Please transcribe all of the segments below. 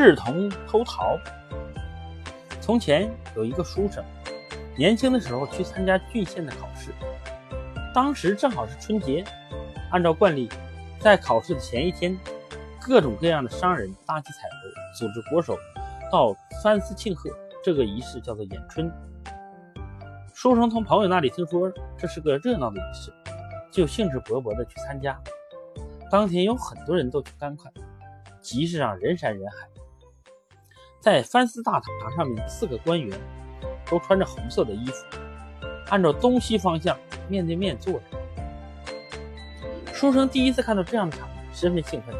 视同偷桃。从前有一个书生，年轻的时候去参加郡县的考试，当时正好是春节，按照惯例，在考试的前一天，各种各样的商人搭起彩楼，组织国手到三司庆贺。这个仪式叫做演春。书生从朋友那里听说这是个热闹的仪式，就兴致勃勃地去参加。当天有很多人都去观看，集市上人山人海。在藩司大堂上面，四个官员都穿着红色的衣服，按照东西方向面对面坐着。书生第一次看到这样的场面，十分兴奋，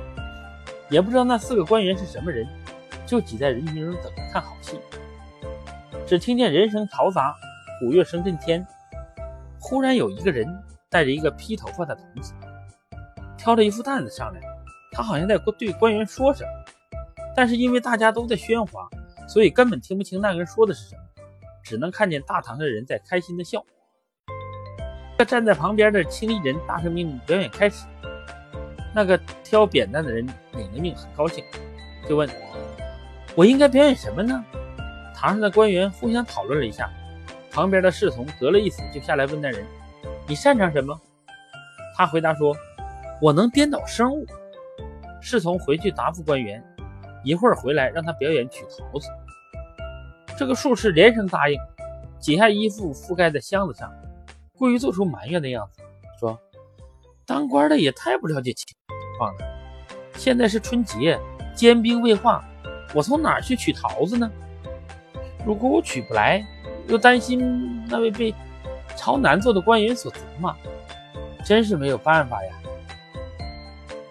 也不知道那四个官员是什么人，就挤在人群中等着看好戏。只听见人声嘈杂，鼓乐声震天。忽然有一个人带着一个披头发的童子，挑着一副担子上来，他好像在对官员说什么。但是因为大家都在喧哗，所以根本听不清那个人说的是什么，只能看见大堂上的人在开心的笑。那站在旁边的青衣人大声命令表演开始。那个挑扁担的人领了命，很高兴，就问：“我应该表演什么呢？”堂上的官员互相讨论了一下，旁边的侍从得了意思，就下来问那人：“你擅长什么？”他回答说：“我能颠倒生物。”侍从回去答复官员。一会儿回来，让他表演取桃子。这个术士连声答应，解下衣服覆盖在箱子上，故意做出埋怨的样子，说：“当官的也太不了解情况了。现在是春节，坚冰未化，我从哪儿去取桃子呢？如果我取不来，又担心那位被朝南坐的官员所责骂，真是没有办法呀。”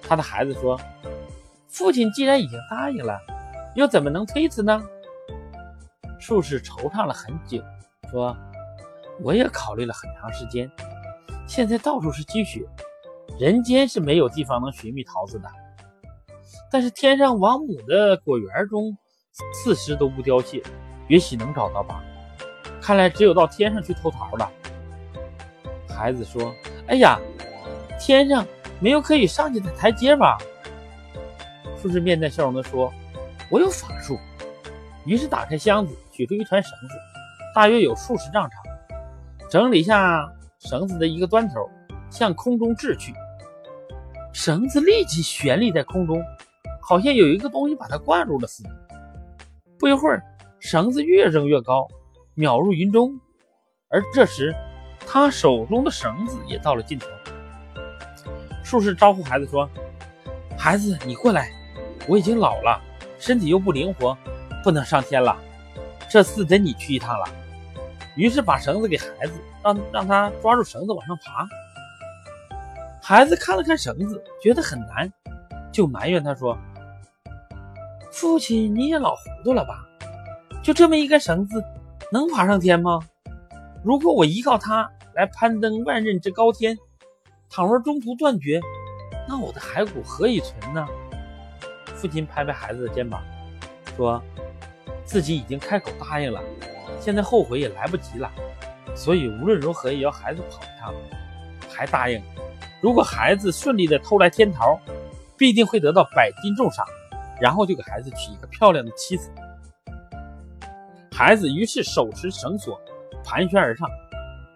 他的孩子说。父亲既然已经答应了，又怎么能推辞呢？术士惆怅了很久，说：“我也考虑了很长时间，现在到处是积雪，人间是没有地方能寻觅桃子的。但是天上王母的果园中，四时都不凋谢，也许能找到吧。看来只有到天上去偷桃了。”孩子说：“哎呀，天上没有可以上去的台阶吧？”术士面带笑容地说：“我有法术。”于是打开箱子，取出一团绳子，大约有数十丈长，整理下绳子的一个端头，向空中掷去。绳子立即悬立在空中，好像有一个东西把它灌入了似的。不一会儿，绳子越扔越高，渺入云中。而这时，他手中的绳子也到了尽头。术士招呼孩子说：“孩子，你过来。”我已经老了，身体又不灵活，不能上天了。这次得你去一趟了。于是把绳子给孩子，让让他抓住绳子往上爬。孩子看了看绳子，觉得很难，就埋怨他说：“父亲，你也老糊涂了吧？就这么一根绳子，能爬上天吗？如果我依靠它来攀登万仞之高天，倘若中途断绝，那我的骸骨何以存呢？”父亲拍拍孩子的肩膀，说：“自己已经开口答应了，现在后悔也来不及了。所以无论如何也要孩子跑一趟。还答应，如果孩子顺利的偷来天桃，必定会得到百金重赏，然后就给孩子娶一个漂亮的妻子。”孩子于是手持绳索，盘旋而上，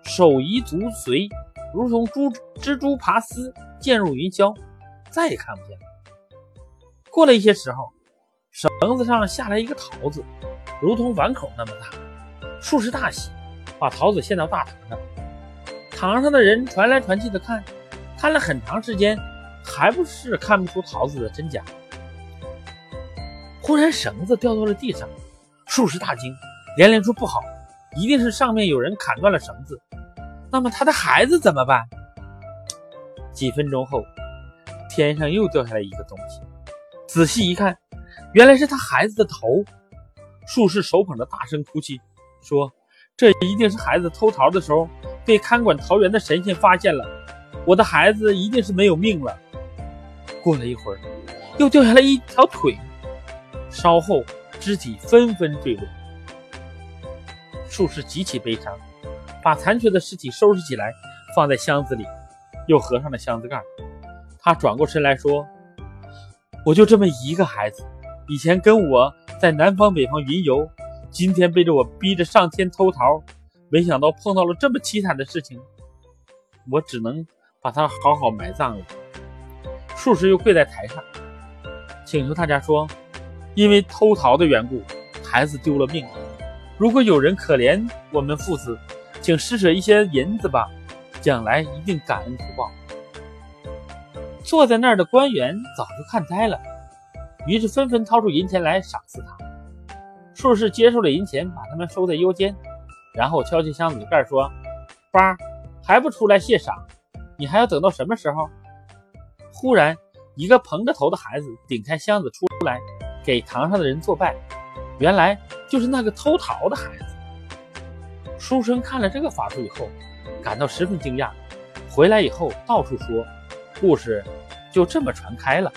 手移足随，如同蜘蜘蛛爬丝，渐入云霄，再也看不见了。过了一些时候，绳子上下来一个桃子，如同碗口那么大。术士大喜，把桃子献到大堂上。堂上的人传来传去的看，看了很长时间，还不是看不出桃子的真假。忽然绳子掉到了地上，术士大惊，连连说：“不好，一定是上面有人砍断了绳子。那么他的孩子怎么办？”几分钟后，天上又掉下来一个东西。仔细一看，原来是他孩子的头。术士手捧着，大声哭泣，说：“这一定是孩子偷桃的时候被看管桃园的神仙发现了，我的孩子一定是没有命了。”过了一会儿，又掉下来一条腿，稍后肢体纷纷坠落。术士极其悲伤，把残缺的尸体收拾起来，放在箱子里，又合上了箱子盖。他转过身来说。我就这么一个孩子，以前跟我在南方北方云游，今天背着我逼着上天偷桃，没想到碰到了这么凄惨的事情，我只能把他好好埋葬了。术士又跪在台上，请求大家说：因为偷桃的缘故，孩子丢了命。如果有人可怜我们父子，请施舍一些银子吧，将来一定感恩图报。坐在那儿的官员早就看呆了，于是纷纷掏出银钱来赏赐他。术士接受了银钱，把他们收在腰间，然后敲起箱子的盖说：“八还不出来谢赏？你还要等到什么时候？”忽然，一个蓬着头的孩子顶开箱子出来，给堂上的人作拜。原来就是那个偷桃的孩子。书生看了这个法术以后，感到十分惊讶，回来以后到处说。故事就这么传开了。